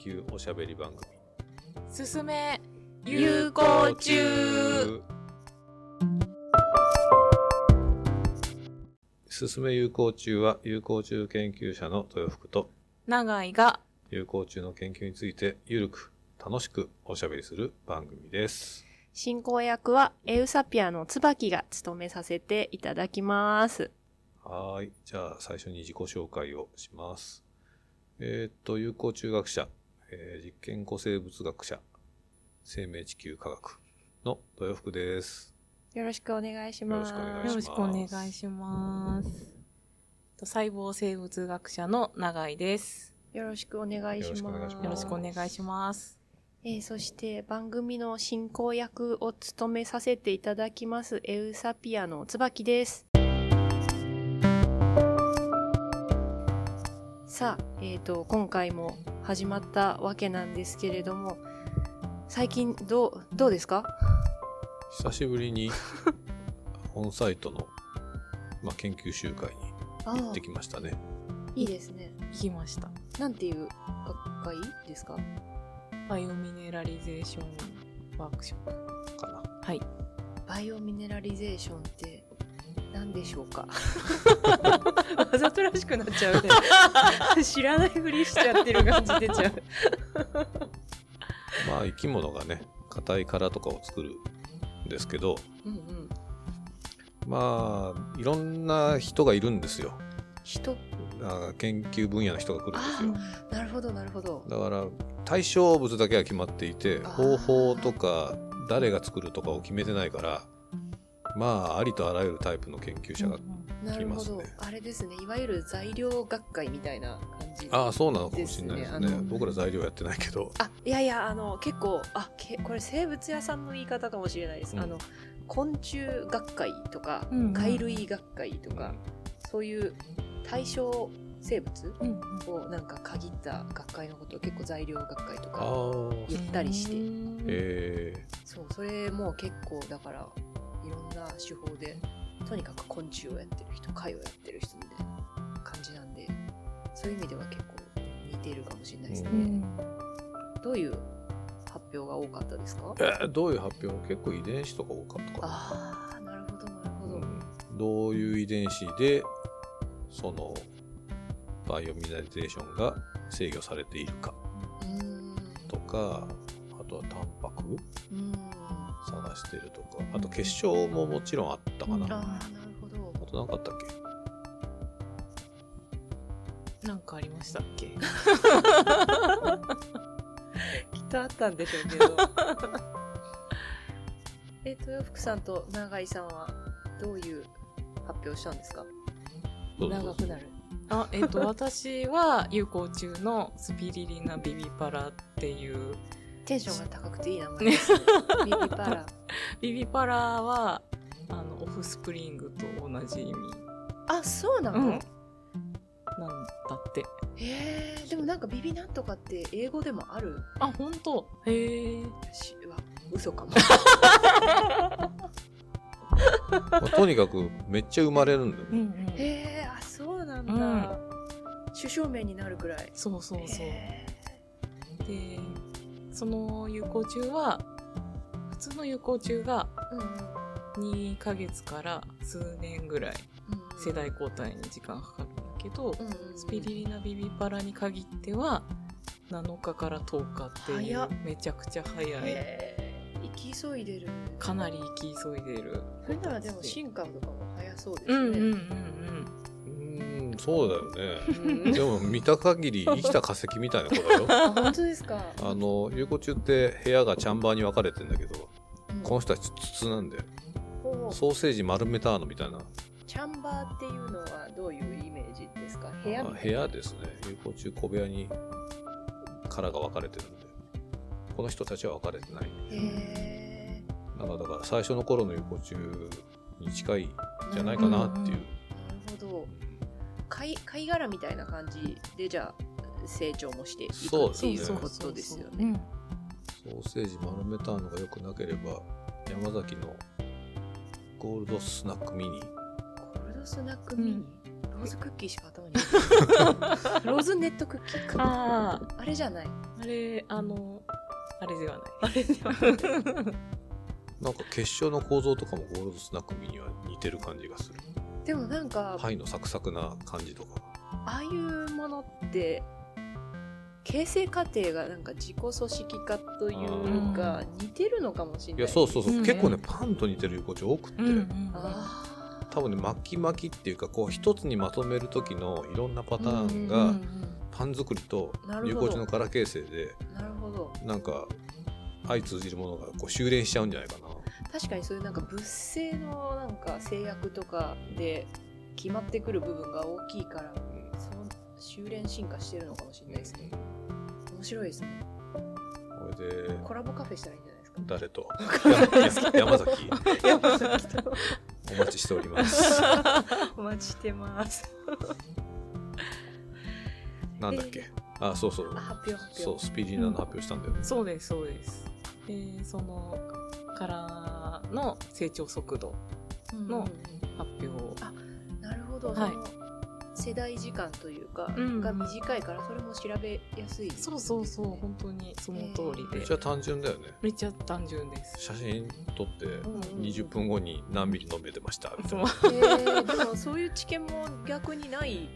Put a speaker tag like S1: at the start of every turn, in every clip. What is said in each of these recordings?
S1: 究おしゃべり番組
S2: すすめ
S3: 有効中
S1: すすめ有効中は有効中研究者の豊福と
S2: 長井が
S1: 有効中の研究についてゆるく楽しくおしゃべりする番組です。
S3: 進行役はエウサピアの椿が務めさせていただきます。
S1: はーい。じゃあ最初に自己紹介をします。えーっと、有効中学者、えー実験古生物学者、生命地球科学の豊福です。
S3: よろしくお願いします。
S1: よろしくお願いします
S2: よろしくお願いします。と細胞生物学者の長井です。
S3: よろしくお願いします。
S1: よろしくお願いします
S2: よろしくお願いします。
S3: えーそして番組の進行役を務めさせていただきますエウサピアの椿です。さあ、えっ、と、今回も始まったわけなんですけれども、最近どう、どうですか？
S1: 久しぶりにオンサイトの、まあ、研究集会に
S3: あ
S1: 行ってきましたね。
S3: いいですね。
S2: 行きました。
S3: なんていう学会ですか？
S2: バイオミネラリゼーションワークショップ。
S1: かな。
S2: はい。
S3: バイオミネラリゼーションって何でしょうか？わざとらしくなっちゃうね。知らないふりしちゃってる感じ出ちゃう。
S1: まあ生き物がね、硬い殻とかを作るんですけど、
S3: うんうん。
S1: まあ、いろんな人がいるんですよ。
S3: 人？
S1: あ研究分野の人が来るんですよ。
S3: なるほどなるほど。
S1: だから対象物だけは決まっていて方法とか誰が作るとかを決めてないからまあありとあらゆるタイプの研究者が、
S3: なるほど、
S1: 来ますね
S3: あれですね。いわゆる材料学会みたいな感じ
S1: ああそうなのかもしれないですね。僕ら材料やってないけど。
S3: あいやいやあの結構あけこれ生物屋さんの言い方かもしれないです、
S1: うん。
S3: あの昆虫学会とか、
S2: うんうん
S3: 貝類学会とか、そういう対象生物をなんか限った学会のことを結構材料学会と
S1: あ
S3: か
S1: あ
S3: 言ったりして。
S2: うん
S1: え
S3: そうそれも結構だからいろんな手法でとにかく昆虫をやってる人貝をやってる人みたいな感じなんでそういう意味では結構似ているかもしれないですね、
S2: うん。
S3: どういう発表が多かったですか？
S1: ーえーどういう発表結構遺伝子とか多かったかな、
S3: ああなるほどなるほど、
S1: うん。どういう遺伝子でそのバイオミナリゼーションが制御されているかとかあとはタンパク
S3: うん
S1: 探してるとか。あと結晶ももちろんあったかな、
S2: うん。
S3: ああなるほど。
S1: あと何かあったっけ？
S2: なんかありましたっけ？
S3: きっとあったんでしょうけど。え豊福さんと永井さんはどういう発表したんですか？長くなる。
S2: あ、えっ、と、私は有効中のスピリリナビビパラっていう、
S3: テンションが高くていい名前ですね。ビビパラ。
S2: ビビパラは、あの、オフスプリングと同じ意味。
S3: あそうなの、
S2: うん。なんだって。
S3: へえでもなんかビビなんとかって英語でもある？
S2: あ、本当。へえ。
S3: しは。嘘かも。
S1: まあとにかくめっちゃ生まれるんだよ。ね、
S2: うんうん。
S3: へえあそうなんだ、
S2: うん。
S3: 首相名になるくらい。
S2: そうそうそう。
S3: へ
S2: で、その有効中は、普通の有効中が
S3: ーうんうん
S2: 2ヶ月から数年ぐらい
S3: うん。
S2: 世代交代に時間かかるんだけど、スピリリナビビパラに限っては7日から10日っていうめちゃくちゃ早い。
S3: へえ生き急いでる。
S2: かなり生き急いでる。
S3: それならでも進化とかも早そうですね、
S2: うんうんうん
S1: うーんそうだよね。
S3: うん。
S1: でも見た限り生きた化石みたいな子だよ。
S3: あ本当ですか、
S1: あの有効中って部屋がチャンバーに分かれてんだけど
S3: うん。
S1: この人たち筒なんだよ。
S3: ほう
S1: ソーセージ丸めたのみたいな。
S3: チャンバーっていうのはどういうイメージですか？部屋
S1: 部屋ですね。有効中小部屋に殻が分かれてるんで。この人たちは分かれてない。
S3: へえ。
S1: なんかだから最初の頃の有効中に近いんじゃないかなっていう、
S3: なるほど貝貝殻みたいな感じでじゃあ成長もしていく
S1: そう
S3: っていう
S1: そう
S3: ことですよね。
S2: うん。
S1: ソーセージ丸めたのが良くなければ山崎のゴールドスナックミニ。
S3: ゴールドスナックミニ、どローズクッキーしか頭に ローズネットクッキーか。
S2: あ
S3: あれじゃない。
S2: あ、あれ、あの、あれではない。
S3: あれではない
S1: なんか結晶の構造とかもゴールドスナックミには似てる感じがする。
S3: でもなんか、
S1: パイのサクサクな感じとか。
S3: ああいうものって形成過程がなんか自己組織化というか似てるのかもしれない
S1: いや、そうそうそう。
S2: うん
S1: 結構ね、パンと似てる横丁多くって、
S3: あ
S1: 多分ね、巻き巻きっていうか、こう一つにまとめる時のいろんなパターン
S2: うん
S1: が、
S2: うん
S1: パン作りと
S3: なるほど
S1: 有効地の殻形成で、
S3: あなるほど
S1: なんか、相通じるものがこう修練しちゃうんじゃないかな。
S3: 確かにそういうなんか物性のなんか制約とかで決まってくる部分が大きいからその修練進化してるのかもしれないですね。面白いですね。
S1: これで、
S3: コラボカフェしたらいいんじゃないですか？
S1: 誰と？山崎。
S3: 山崎と。
S1: お待ちしております。
S3: お待ちしてます。
S1: なんだっけ？あ、そうそう。
S3: あ。発表発表。
S1: そう、スピリーナの発表したんだよね。
S2: そうです、そうです。で、その、からの成長速度の発表を。
S3: なるほど、
S2: はい
S3: 世代時間というか、
S2: うん
S3: が短いからそれも調べやすい、
S2: そうそうそう、本当にその通りで
S1: めっち。ゃ単純だよね。
S2: めっちゃ単純です。
S1: 写真撮って
S3: うんうんうん
S1: 20分後に何ミリ飲めてましたみたい
S2: そう
S1: な。
S3: えー、でもそういう知見も逆にない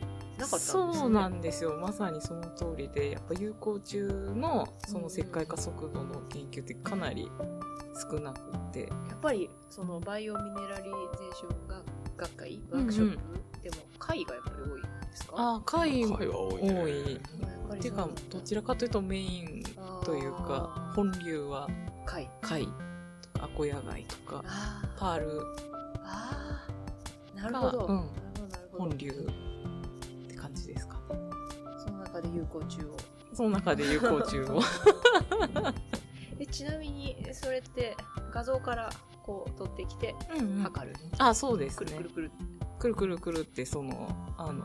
S3: なかったね。
S2: そうなんですよ。まさにその通りでやっぱ有効中のその石灰化速度の研究ってかなり少なくって。
S3: やっぱりそのバイオミネラリゼーション学学会ワークショップ、でも会がやっぱり多いんですか？
S2: ああ貝。
S1: 貝は多いね。
S2: 多い。
S3: やっ
S2: ていうかどちらかというとメインというか本流は
S3: 会
S2: 貝とかアコヤ貝とかパール。
S3: あー。なるほど、
S2: がうん。本流で
S3: 有効中を。
S2: その中で有効中を。
S3: えちなみにそれって画像からこう取ってきて
S2: うんうん。
S3: 測る、
S2: あそうです
S3: くる
S2: ね
S3: くるくる。
S2: くるくるくるってそのあの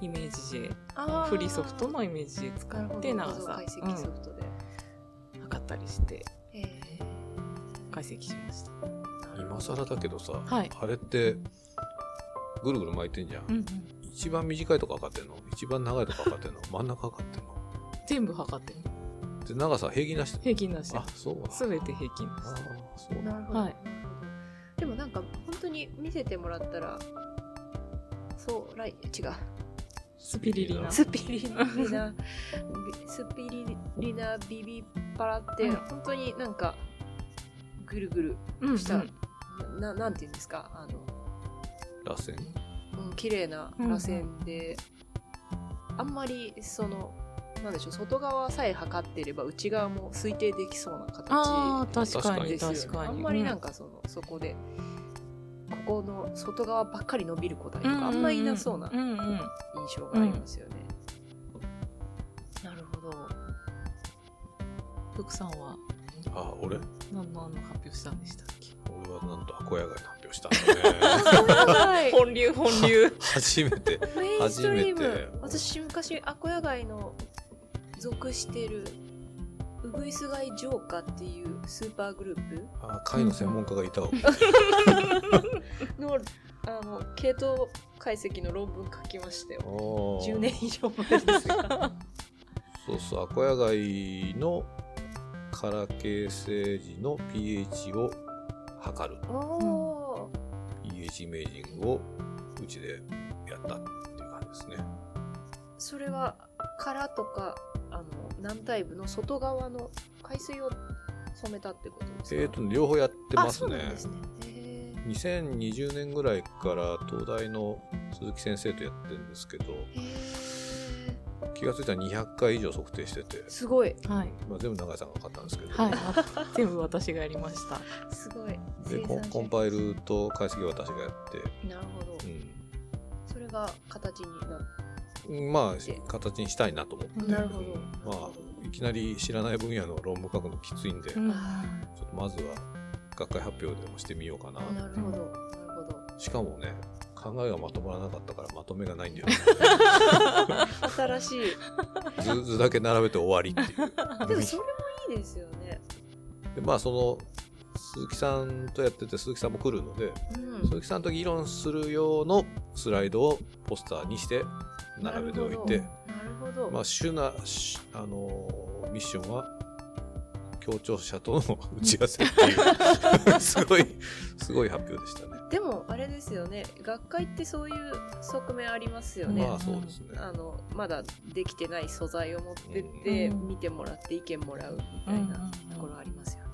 S2: イメージで
S3: あー。
S2: フリーソフトのイメージで使って長さ。
S3: 解析ソフトで、
S2: うん、測ったりして
S3: え
S2: 解析しました。
S3: ー
S1: 今更だけどさ、
S2: はい。
S1: あれってぐるぐる巻いてんじゃん。
S2: うんうん、
S1: 一番短いとこ測ってんの？一番長いとこ測ってんの？真ん中測ってんの？
S2: 全部測ってる
S1: で長さ平均出し？て
S2: 平均出し。て
S1: あ、そうだ。
S2: すべて平均
S1: あーそうだ。
S3: なるほど、
S2: はい。
S3: なるほどでもなんか本当に見せてもらったらそうライ違う。
S2: スピリリナ。
S3: スピリリナ。ビ スピリリナビビパラって
S2: うん。
S3: 本当になんかぐるぐる
S2: うんうん。
S3: したななんていうんですか？あの
S1: 螺旋？
S3: うん綺麗な螺旋で、あんまりそのなんでしょう外側さえ測っていれば内側も推定できそうな
S2: ああ
S3: 形
S2: 確かに
S3: ですよね。
S2: 確かに。
S3: あんまりなんかその、そこでここの外側ばっかり伸びる個体と
S2: うん
S3: かあんまりいなそうな
S2: うんうん。
S3: 印象がありますよね、なるほど。
S2: 福さんは
S1: あ、俺？
S2: 何のあの発表したんでしたっけ？
S1: 俺はなんとアコヤガイの発表したんだね。
S3: は い
S2: 本流本流。
S1: 初めて。
S3: メインストリー
S1: 初めて。
S3: ム私昔アコヤガイの属してるウグイスガイジョーカっていうスーパーグループ。
S1: あ、貝の専門家がいたわ。
S3: のあの系統解析の論文書きましたよ。
S1: おー。
S3: 10年以上前ですが
S1: そうそう、アコヤガイの殻形成時の pH を測る。
S3: おー
S1: pH イメージングをうちでやったっていう感じですね。
S3: それは殻とかあの軟体部の外側の海水を染めたってことですか？
S1: えーと、両方やってますね。
S3: あそうなん。ですね。へー
S1: 2020年ぐらいから東大の鈴木先生とやってるんですけど、
S3: へ
S1: 気がついたら200回以上測定してて、
S3: ーすごい。
S2: はい。
S1: まあ、全部永井さんが買ったんですけど、
S2: はい。全部私がやりました。
S3: すごい
S1: でコンコンパイルと解析は私がやって、
S3: なるほど、
S1: う
S3: それが形にな
S1: まあ形にしたいなと思って、
S3: なるほど。
S1: まあいきなり知らない分野の論文書くのきついんで、
S2: うん。
S1: ちょっとまずは学会発表でもしてみようかな。
S3: なるほど。なるほど。
S1: しかもね、考えがまとまらなかったからまとめがないんだよね。
S3: 新しい。
S1: 図図だけ並べて終わりっていう。
S3: でもそれもいいですよね。
S1: でまあその鈴木さんとやってて鈴木さんも来るので、
S3: うん
S1: 鈴木さんと議論する用のスライドをポスターにして並べておいて
S3: なるほど。
S1: まあ主なしあのーミッションは協調者との打ち合わせっていう すごいすごい発表でしたね。
S3: でもあれですよね学会ってそういう側面ありますよね、
S1: まあそうですね。
S3: あのまだできてない素材を持ってって、
S2: うん
S3: 見てもらって意見もらうみたいなところありますよね。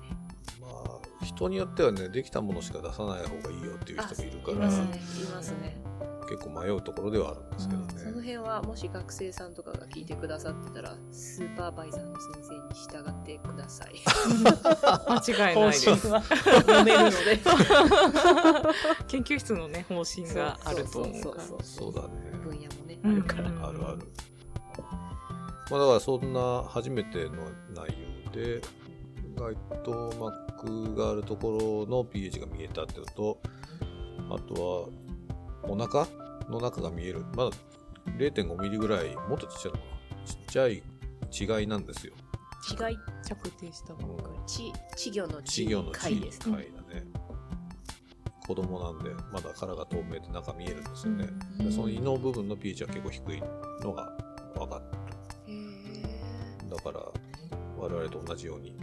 S1: まあ人によってはねできたものしか出さない方がいいよっていう人もいるから
S3: いますねいますね。
S1: 結構迷うところではあるんですけどね。
S3: その辺はもし学生さんとかが聞いてくださってたらスーパーバイザーの先生に従ってください。
S2: 間違いないです。
S3: 読めるので。
S2: 研究室のね、方針があると思うから。
S3: そう
S1: そうだね。
S3: 分野もね、
S2: うん
S3: あるから。
S1: あるある。まあだからそんな初めての内容で、街頭膜があるところの pH が見えたっていうのと、あとはお腹の中が見える。まだ0.5ミリぐらい、もっとちっちゃいのかな。ちっちゃい違いなんですよ。
S3: 違い、
S2: 着底したばっかり。
S3: ち、稚魚の
S1: 稚魚の
S3: 貝ですね。
S1: 貝だね。子供なんで、まだ殻が透明で中見えるんですよね。
S3: うん
S1: でその胃の部分の pH は結構低いのが分かっ
S3: へー
S1: た。だから、我々と同じように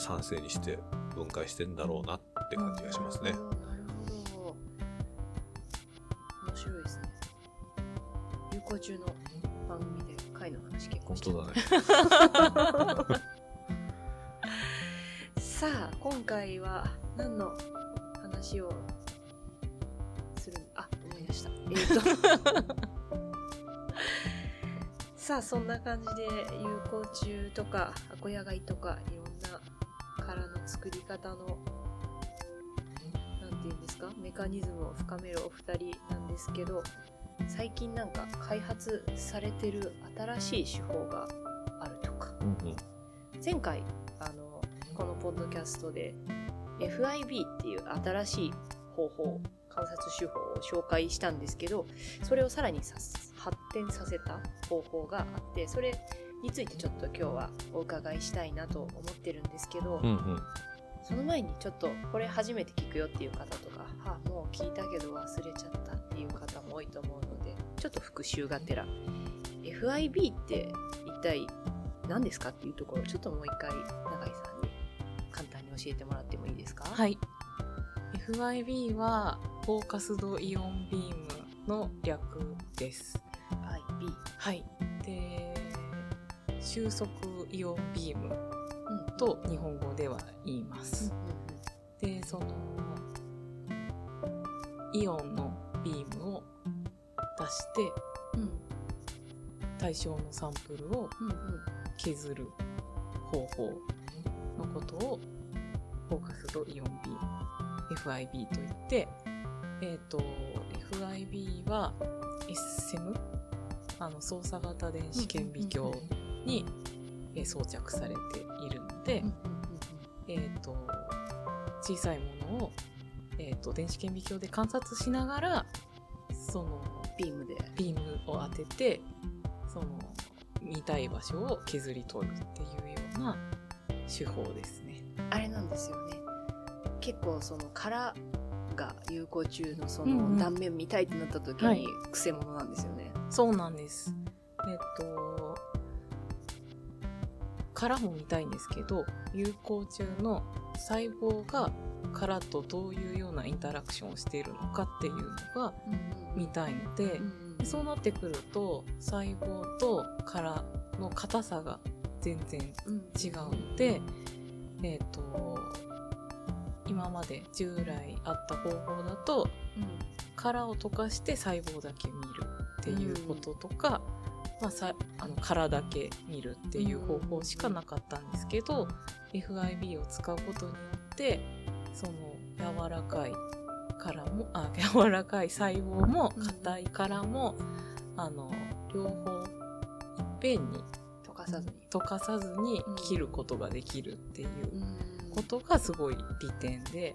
S1: 酸性にして分解してんだろうなって感じがしますね
S3: な。面白いですね。流行中の番組で貝の話結構
S1: 本
S3: して
S1: だね。
S3: さあ、今回は何の話をする？んあ、思い出した。えー、と。さあ、そんな感じで有効虫とか、アコヤガイとか、いろんな殻の作り方の、なんていうんですか、メカニズムを深めるお二人なんですけど、最近なんか開発されてる新しい手法があるとか。
S1: うんうん
S3: 前回あのこのポッドキャストで FIB っていう新しい方法観察手法を紹介したんですけどそれをさらにさ発展させた方法があってそれについてちょっと今日はお伺いしたいなと思ってるんですけど、
S1: うんうん
S3: その前にちょっとこれ初めて聞くよっていう方とかはもう聞いたけど忘れちゃったっていう方も多いと思うのでちょっと復習がてら FIB って一体何ですかっていうところをちょっともう一回永井さんに簡単に教えてもらってもいいですか？
S2: はい。FIB は、フォーカスドイオンビームの略です。
S3: FIB
S2: はい。収束イオンビームと日本語では言います。で、その、イオンのビームを出して、
S3: うん
S2: 対象のサンプルを削る方法のことをフォーカスドイオンビーム FIB といって、えっ、と FIB は SM あの操作型電子顕微鏡に、えー装着されているので、
S3: うんうん
S2: えっ、と小さいものを、えー、と電子顕微鏡で観察しながらその
S3: ビームで。
S2: ビームを当ててその見たい場所を削り取るっていうような手法ですね。
S3: あれなんですよね。結構その殻が有効中のそ
S2: うんうん。
S3: の断面見たいってなった時
S2: はい。
S3: にくせ者なんですよね、
S2: そうなんです。えっと殻も見たいんですけど有効中の細胞が殻とどういうようなインタラクションをしているのかっていうのが見たいので、でそうなってくると細胞と殻の硬さが全然
S3: うん
S2: 違うので、えっ、と今まで従来あった方法だと殻を溶かして細胞だけ見るっていうこととか、まあ、さあの殻だけ見るっていう方法しかなかったんですけど、FIB を使うことによってその柔らかい殻もあ 柔らかい細胞も
S3: うん。
S2: 硬い殻も、あの両方いっぺんに
S3: 溶かさずに
S2: 溶かさずに切ることができるっていう
S3: うん。
S2: ことがすごい利点で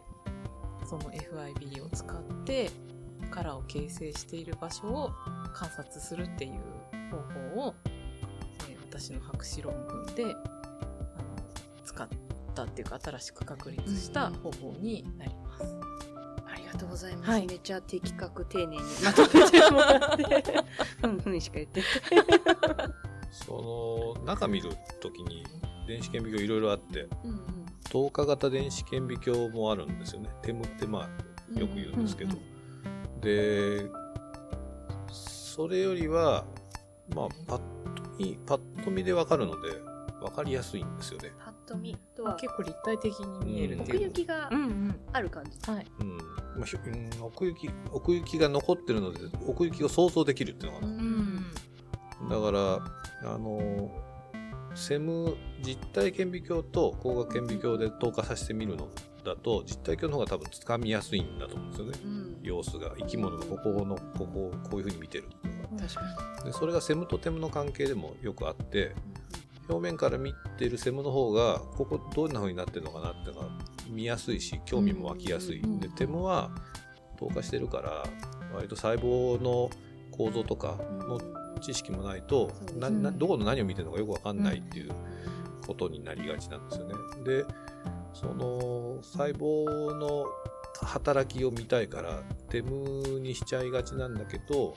S2: その FIB を使って殻を形成している場所を観察するっていう方法を、えー私の博士論文であの使ったっていうか新しく確立した方法になります。
S3: ありががとうございます。
S2: はい
S3: めっちゃ的確丁寧に まとめてもらって。うんうんしか言ってない。
S1: その、中見るときに、電子顕微鏡いろいろあって、
S3: うん
S1: 透過型電子顕微鏡もあるんですよね。テムってま
S3: うん
S1: あ、よく言うんですけど。
S2: うん
S1: で、それよりは、まあ、パッと見、パッと見でわかるので、わかりやすいんですよね。
S3: パッと見とは
S2: 結構立体的に見えるって
S3: 奥
S2: いう。
S3: 行きが
S2: うんうん。
S3: ある感じ。
S2: はい。
S1: うん。まあひょうん奥行き、奥行きが残ってるので、奥行きを想像できるっていうのかな。
S2: うん。
S1: だから、あの、セム実体顕微鏡と光学顕微鏡で透過させてみるのだと、実体鏡の方が多分つかみやすいんだと思うんですよね。
S3: うん
S1: 様子が。生き物がここの、ここをこういう風に見てるで、それがセムとテムの関係でもよくあって、表面から見てるセムの方が、ここどんな風になってるのかなっていうのが見やすいし、興味も湧きやすい。
S2: うん
S1: で、テムは透過してるから、割と細胞の構造とかの知識もないとななどこの何を見てるのかよくわかんないっていうことになりがちなんですよね。でその細胞の働きを見たいからテムにしちゃいがちなんだけど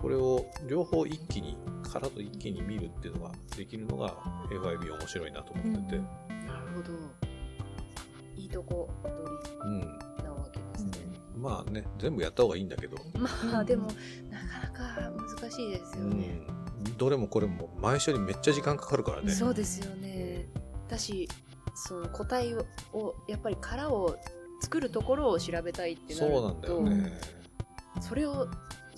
S1: これを両方一気に殻と一気に見るっていうのができるのが FIB 面白いなと思ってて、
S3: なるほど。いいとこ取
S1: うん
S3: りなわけですね。
S1: まあね全部やった方がいいんだけど、
S3: まあでもなかなか難しいです
S1: う
S3: よね。
S1: ん、どれもこれも前処理めっちゃ時間かかるからね。
S3: そうですよね。だし、その個体ををやっぱり殻を作るところを調べたいってなると、
S1: そうなんだよね。
S3: それを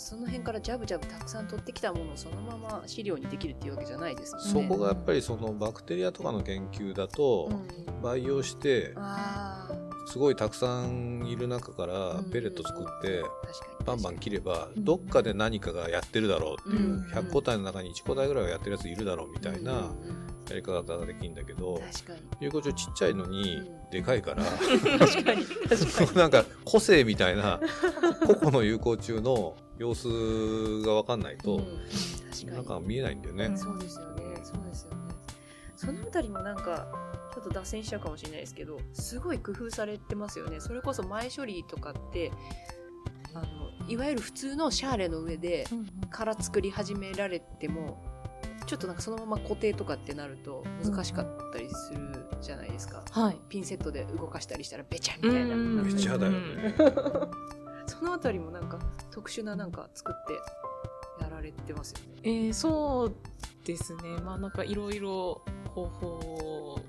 S3: その辺からジャブジャブたくさん取ってきたものをそのまま資料にできるっていうわけじゃないですもんね。
S1: そこがやっぱりそのバクテリアとかの研究だと、
S3: うん、
S1: 培養してすごいたくさんいる中から
S3: うん
S1: ペレット作ってバンバン切れば
S2: うん
S1: どっかで何かがやってるだろうっていう
S3: うん
S1: 100個体の中に1個体ぐらいはやってるやついるだろうみたいなやり方ができるんだけど有効帳ちっちゃいのに
S3: うん。
S1: でかいからなんか個性みたいな個々の有効中の様子が分かんないとなんか見えないんだよね。
S3: そうですよね。そうですよね。そのあたりもなんかちょっと脱線しちゃうかもしれないですけどすごい工夫されてますよね。それこそ前処理とかってあのいわゆる普通のシャーレの上で
S2: うんうん。
S3: 殻作り始められてもちょっとなんかそのまま固定とかってなると難しかったりするじゃないですか、
S2: はい。
S3: ピンセットで動かしたりしたらべちゃみたいな。
S2: うん。
S3: なったり
S1: めっちゃだよね。
S3: そのあたりもなんか特殊ななんか作ってやられてますよね。
S2: えー、そうですね。まあなんかいろいろ方法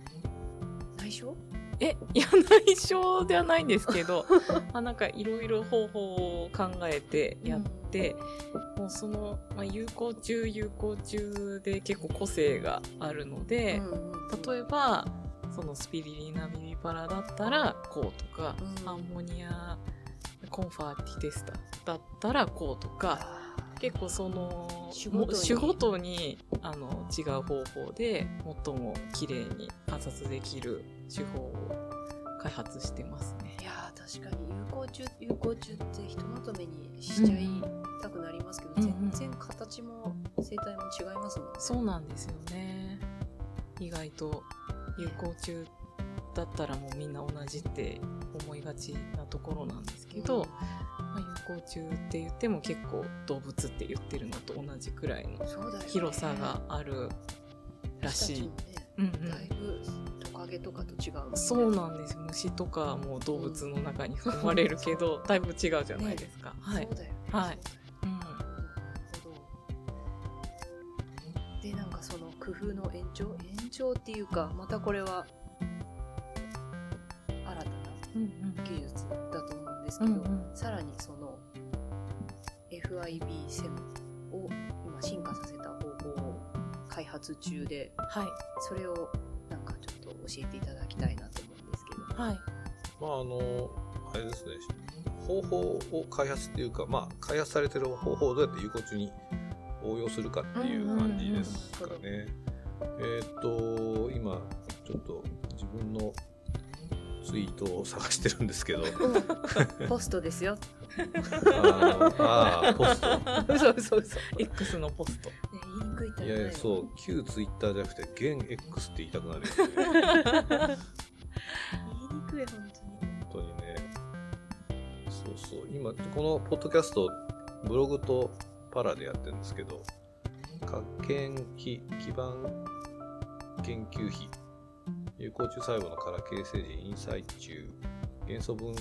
S3: 内緒？
S2: え、いや、内緒ではないんですけど、まあなんかいろいろ方法を考えてやって、もうその、まあ、有効中有効中で結構個性があるので、例えば、そのスピリリナビビパラだったらこうとか、
S3: うん。
S2: アンモニアコンファーティテスタだったらこうとか、結構その
S3: 種ごとに
S2: あの違う方法で最も綺麗に観察できる手法を開発してますね
S3: い。やー確かに有効中有効中ってひとまとめにしちゃいたくなりますけど、
S2: うんうん
S3: 全然形も生態も違いますもんね。
S2: そうなんですよね。意外と有効中だったらもうみんな同じって思いがちなところなんですけど、まあ、有効中って言っても結構動物って言ってるのと同じくらいの広さがあるらしい。うん
S3: 私たちもねだいぶトカゲとかと違うね
S2: そうなんですよ虫とかも動物の中に含まれるけど、だいぶ違うじゃないですか。はい
S3: そう。だよね。
S2: はい
S3: そうだよねなるほど。でなんかその工夫の延長？延長っていうかまたこれは技術だと思うんですけど、
S2: うんうん。
S3: さらにその FIB7 を今進化させた方法を開発中で
S2: はい。
S3: それをなんかちょっと教えていただきたいなと思うんですけど。
S2: はい。
S1: まああの、あれですね、方法を開発っていうか、まあ、開発されてる方法をどうやって有効中に応用するかっていう感じですかね。えーっと、今、ちょっと自分のツイートを探してるんですけど、
S3: ポストですよ。ね、
S1: あのあー、ポスト。
S3: 嘘嘘嘘。ね
S2: X のポスト。
S3: 言いにくいタイプ
S1: いやいや、
S3: う。
S1: そう、旧ツイッターじゃなくて、現 X って言いたくなるよね。
S3: 言いにくい本当に。
S1: 本当にね。そうそう。今、このポッドキャスト、ブログとパラでやってるんですけど、核研費、基盤研究費、有効中細胞の殻形成時、インサイチュー、元素分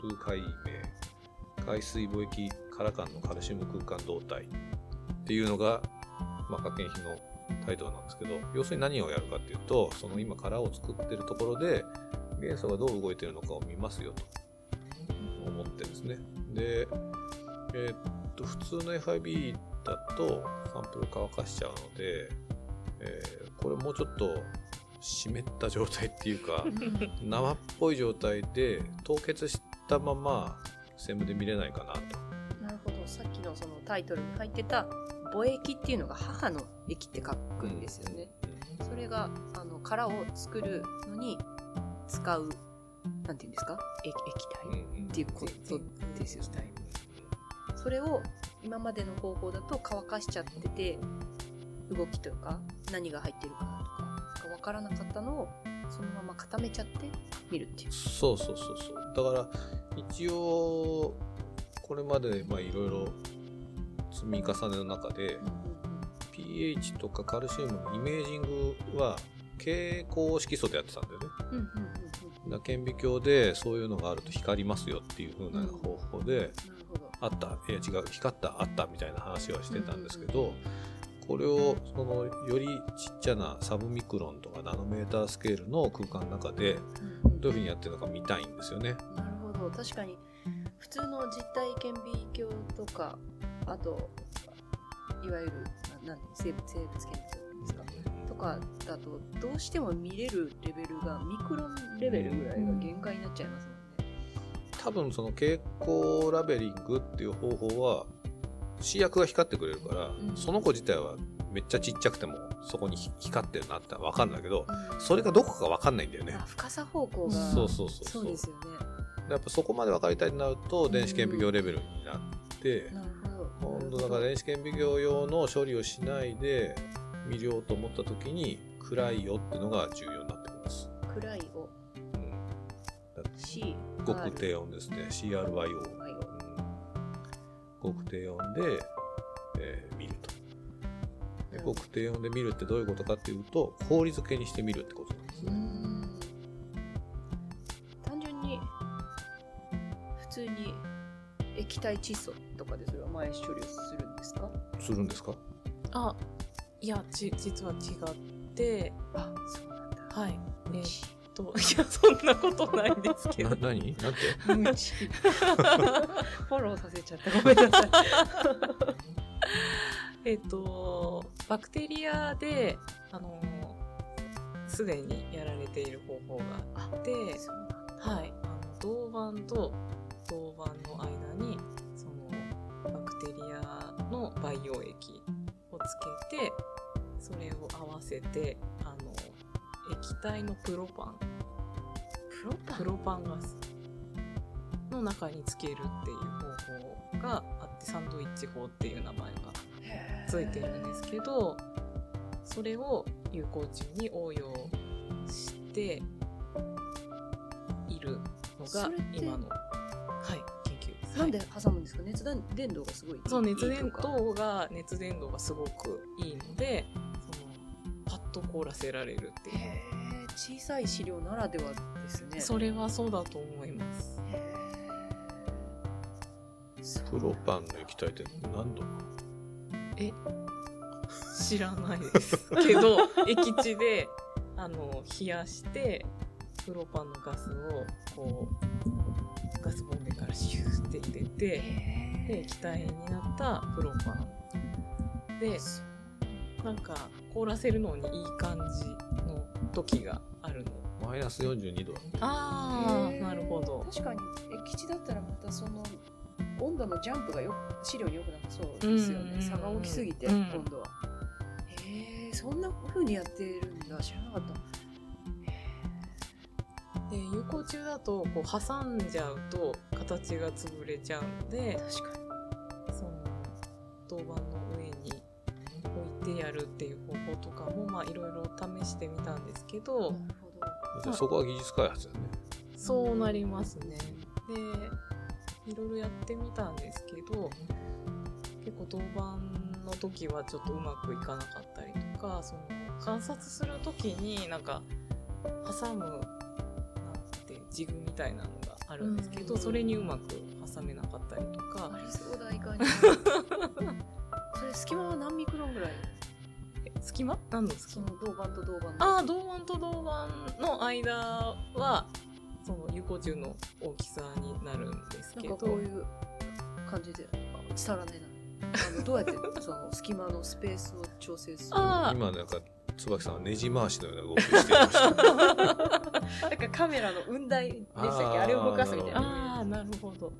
S1: 布解明、海水貿易殻間のカルシウム空間動態っていうのが、まあ、核研費のタイトルなんですけど、要するに何をやるかっていうと、その今殻を作ってるところで、元素がどう動いてるのかを見ますよと思ってですね。で、えーっと、普通の FIB だとサンプル乾かしちゃうので、えーこれもうちょっと湿った状態っていうか、生っぽい状態で凍結したままセムで見れないかなと。
S3: なるほど。さっきのそのタイトルに入ってた母液っていうのが母の液って書くんですよね、それがあの殻を作るのに使うなんていうんですか？液液体
S1: うんうん
S3: っていうことですよね。それを今までの方法だと乾かしちゃってて動きというか何が入ってるかとかが分からなかったのをそのまま固めちゃって見るっていう。
S1: そうそうそう。そう。だから、一応、これまで、まあ、いろいろ積み重ねの中で、pH とかカルシウムのイメージングは、蛍光色素でやってたんだよね。
S3: うんうんうんうん。
S1: 顕微鏡でそういうのがあると光りますよっていう風な方法で、あった、いや違う、光った、あったみたいな話はしてたんですけど、これを、その、よりちっちゃなサブミクロンとかナノメータースケールの空間の中で、どういう風にやってるのか見たいんですよね。
S3: なるほど。確かに普通の実体顕微鏡とかあといわゆるななんて生物生物検査ですか？とかだとどうしても見れるレベルがミクロンレベルぐらいが限界になっちゃいますもんね。
S1: 多分その蛍光ラベリングっていう方法は、試薬が光ってくれるから、
S3: ん
S1: その子自体はめっちゃちっちゃくてもそこに光ってるなってわかるんだけど、
S3: うん
S1: それがどこかわかんないんだよね
S3: あ。深さ方向が
S1: そうそうそう
S3: そうですよね。
S1: やっぱそこまで分かりたいとなると、電子顕微鏡レベルになって、
S3: なるほど。
S1: 今度だから電子顕微鏡用の処理をしないで見ようと思った時に、暗いよっていうのが重要になってきます。
S3: 暗いを
S1: うん。
S3: C
S1: 極低温ですね。CRYO。うん極低温で、えー見ると。で
S3: うん。
S1: 極低温で見るってどういうことかっていうと、氷漬けにして見るってことなんです
S3: う
S1: ね。
S3: ん。単純に普通に液体窒素とかでそれは前処理をするんですか？
S1: するんですか？
S2: あいやち実は違って。
S3: あそうなんだ。
S2: はい。えーといやそんなことないんですけ
S1: な
S2: ど
S1: 何？なんて？
S3: フォローさせちゃったごめんなさい。
S2: えっとバクテリアであのすでにやられている方法があってはい、あの銅板と銅板の間にそのバクテリアの培養液をつけてそれを合わせてあの液体のプロパン。
S3: プロパン？
S2: プロパンガスの中につけるっていう方法があってサンドイッチ法っていう名前がついてるんですけどそれを有効中に応用しているのが今の、はい、研究です。
S3: なんで
S2: はい
S3: 挟むんですか？熱伝伝導がすごい
S2: そう熱伝導が熱伝導がすごくいいのでと凍らせられるっていう。
S3: 小さい資料ならではですね。
S2: それはそうだと思います。
S1: プロパンの液体って何度
S2: え知らないですけど 液地であの冷やしてプロパンのガスをこうガスボンベからシューって入れてで
S3: へ
S2: 液体になったプロパンでなんか凍らせるのにいい感じの時があるの。
S1: マイナス42度。だ
S2: ああなるほど。
S3: 確かに。液地だったらまたその温度のジャンプがよ資料によくなさそうですよね、差が大きすぎて、
S2: うん。
S3: 今度は。へえそんな風にやってるんだ。知らなかった。
S2: で有効中だとこう挟んじゃうと形が潰れちゃうので
S3: 確かに
S2: 置いてやるっていう方法とかもまあいろいろ試してみたんですけど、
S3: なるほど
S1: じゃあそこは技術開発だよね。
S2: そうなりますね。でいろいろやってみたんですけど結構当番の時はちょっとうまくいかなかったりとかその観察する時になんか挟むなんてジグみたいなのがあるんですけど、
S3: うん
S2: それにうまく挟めなかったりとか
S3: ありそうだいかに
S2: え隙間何の隙
S3: そ
S2: 間
S3: の銅板と銅板の。
S2: ああ銅板と銅板の間はその有効中の大きさになるんです
S3: なん
S2: けど
S3: かこういう感じであ伝わらねえな。あのどうやって その隙間のスペースを調整する？
S2: あ
S1: 今なんか椿さんはネジ回しのような動きをしていました。
S3: なんかカメラの雲台でしたっけ？
S1: あ
S3: れを動かすみたいな。
S2: ああなるほど。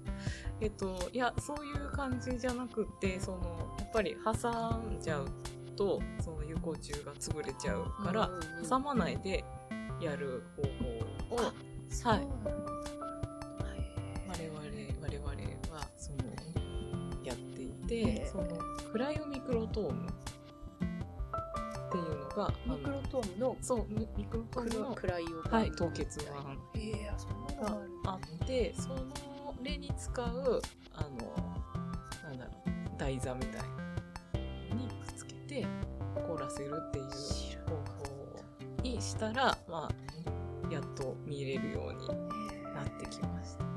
S2: えっといやそういう感じじゃなくてそのやっぱり挟んじゃうとその有効中が潰れちゃうから、
S3: うんうんうん。
S2: 挟まないでやる方法をはい。我々我々はそのやってい
S3: へ
S2: て
S3: ー
S2: そのクライオミクロトームっていうのが
S3: ミクロトームの
S2: そうミミクロトームの
S3: 暗いを
S2: はい凍結板
S3: があ
S2: ってそれに使うあのなんだろう台座みたいなせるっていう方法にしたらまあやっと見れるようになってきました。
S3: なる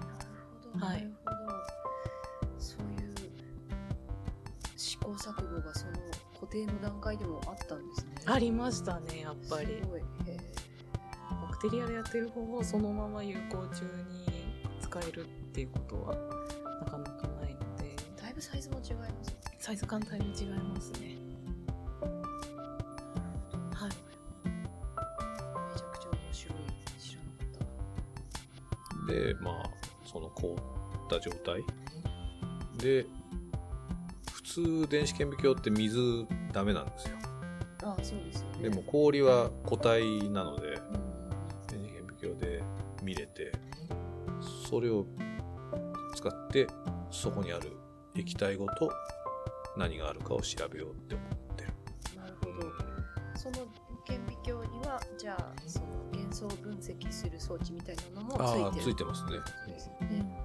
S3: ほど、
S2: はい。
S3: そういう試行錯誤がその固定の段階でもあったんですね。
S2: ありましたねやっぱり。バクテリアでやってる方法をそのまま有効中に使えるっていうことはなかなかないので。
S3: だいぶサイズも違いますね。
S2: サイズ感帯も違いますね
S1: で、まあ、その凍った状態で、普通電子顕微鏡って水ダメなんですよ。
S3: あそうですよね
S1: でも氷は固体なので、
S3: うん
S1: 電子顕微鏡で見れて、それを使って、そこにある液体ごと何があるかを調べようって思ってる。
S3: なるほどその顕微鏡にはじゃあその元素を分析する装置みたいなのもついてる
S1: ついてますね。
S3: ですよね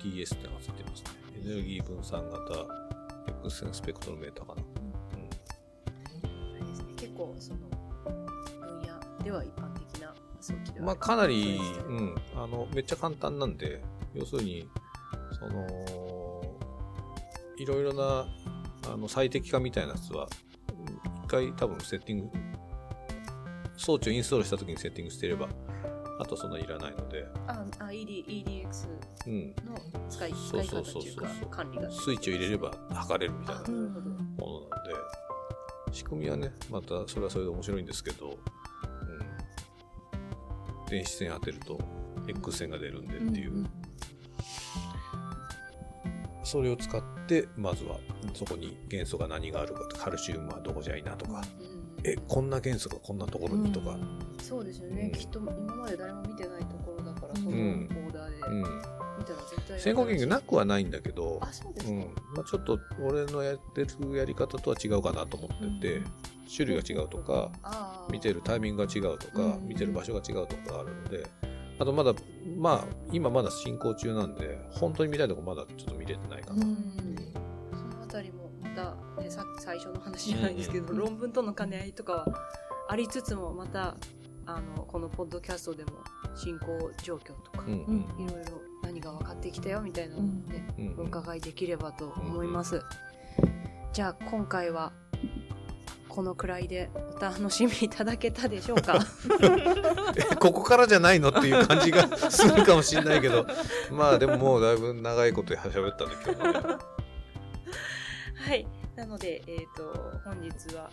S1: EDS ってのがついてますね。エネルギー分散型 X 線スペクトロメーターかな。うん
S3: ですね結構その分野では一般的な装置では
S1: まあ、かなり、
S3: う
S1: うんん、あの、めっちゃ簡単なんで、要するに、その、いろいろな、あの、最適化みたいなやつは、うん一回多分セッティング、装置をインストールした時にセッティングしてれば、あとそんなにいらないので、
S3: ああ ED EDX
S1: うん、
S3: の使い
S1: そう
S3: 使い方というか管理が。
S1: スイッチを入れれば測れるみたいなものなので、仕組みはね、またそれはそれで面白いんですけど、うん、電子線当てると X 線が出るんでっていう、
S3: んん
S1: それを使って、まずはそこに元素が何があるかと、カルシウムはどこじゃいなとか、
S3: うん
S1: え、こんな元素がこんなところにとか、
S3: そうですよね、
S1: うん。
S3: きっと今まで誰も見てないところだからそのオ
S1: ん
S3: ーダーで。
S1: うん。
S3: 見たら絶対
S1: 先行研究なくはないんだけど、
S3: あそうですか、
S1: うん。まあちょっと俺のやってるやり方とは違うかなと思ってて、種類が違うとか、見てるタイミングが違うとか、
S3: うん。
S1: 見てる場所が違うとかあるので、あとまだ、まあ、今まだ進行中なんで、本当に見たいとこまだちょっと見れてないかな。
S3: ね、さ最初の話じゃないですけど、
S2: うん
S3: 論文との兼ね合いとかはありつつもまたあのこのポッドキャストでも進行状況とか、
S1: うんうん。
S3: いろいろ何が分かってきたよみたいなのをね、
S1: うん。
S3: お伺いできればと思います、じゃあ今回はこのくらいでお楽しみいただけたでしょうか？
S1: えここからじゃないのっていう感じがするかもしれないけど、まあでももうだいぶ長いこと喋ったんで今日もね。
S3: はいなのでえっ、と本日は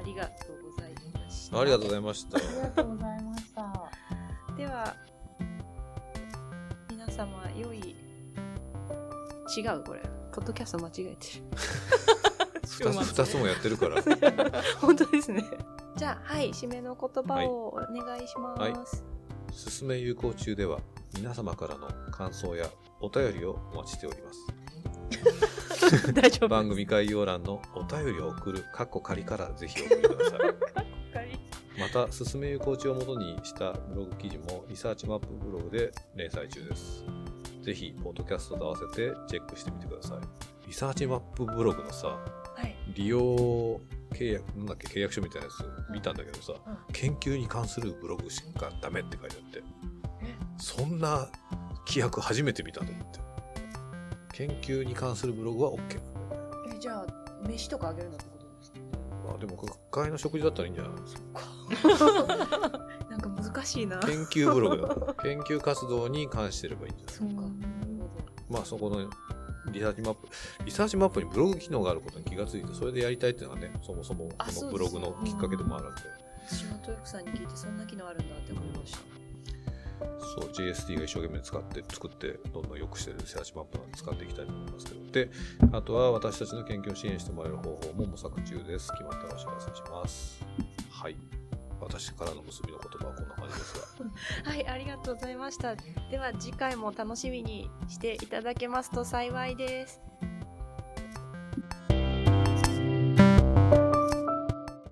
S3: ありがとうございました
S1: ありがとうございました。
S2: ありがとうございました。
S3: では皆様良い違うこれポッドキャスト間違えて
S1: 二つ、二つもやってるから。
S3: る 本当ですねじゃあはい締めの言葉をお願いします、
S1: はいすすめ有効中では皆様からの感想やお便りをお待ちしております。
S3: 大丈夫
S1: 番組概要欄のお便りを送る、カッコ仮からぜひお送りください。また、すすめ有効中をもとにしたブログ記事もリサーチマップブログで連載中です。ぜひ、ポッドキャストと合わせてチェックしてみてください。リサーチマップブログのさ、
S3: はい
S1: 利用契約、なんだっけ、契約書みたいなやつ見たんだけどさ、
S3: うん
S1: 研究に関するブログしかダメって書いてあって
S3: え、
S1: そんな規約初めて見たと思って。研究に関するブログは OK。
S3: えじゃあ飯とかあげるのってことですか？
S1: まあでも、学会の食事だったらいいんじゃない
S3: なんか難しいな。
S1: 研究ブログだから。研究活動に関してればいいんじゃない
S3: そうか。
S1: まあそこのリサーチマップ、リサーチマップにブログ機能があることに気がついて、それでやりたいっていうのがね、そもそも
S3: あ
S1: このブログのきっかけでもあるんで、
S3: 仕事よくさんに聞いてそんな機能あるんだって思いました
S1: そう、 JST が一生懸命使って作って、どんどん良くしてるリサーチマップなんで使っていきたいと思いますけど、で、あとは私たちの研究を支援してもらえる方法も模索中です。決まったらお知らせします。はい。私からの結びの言葉はこんな感じですが。
S4: はい、ありがとうございました。では次回も楽しみにしていただけますと幸いです。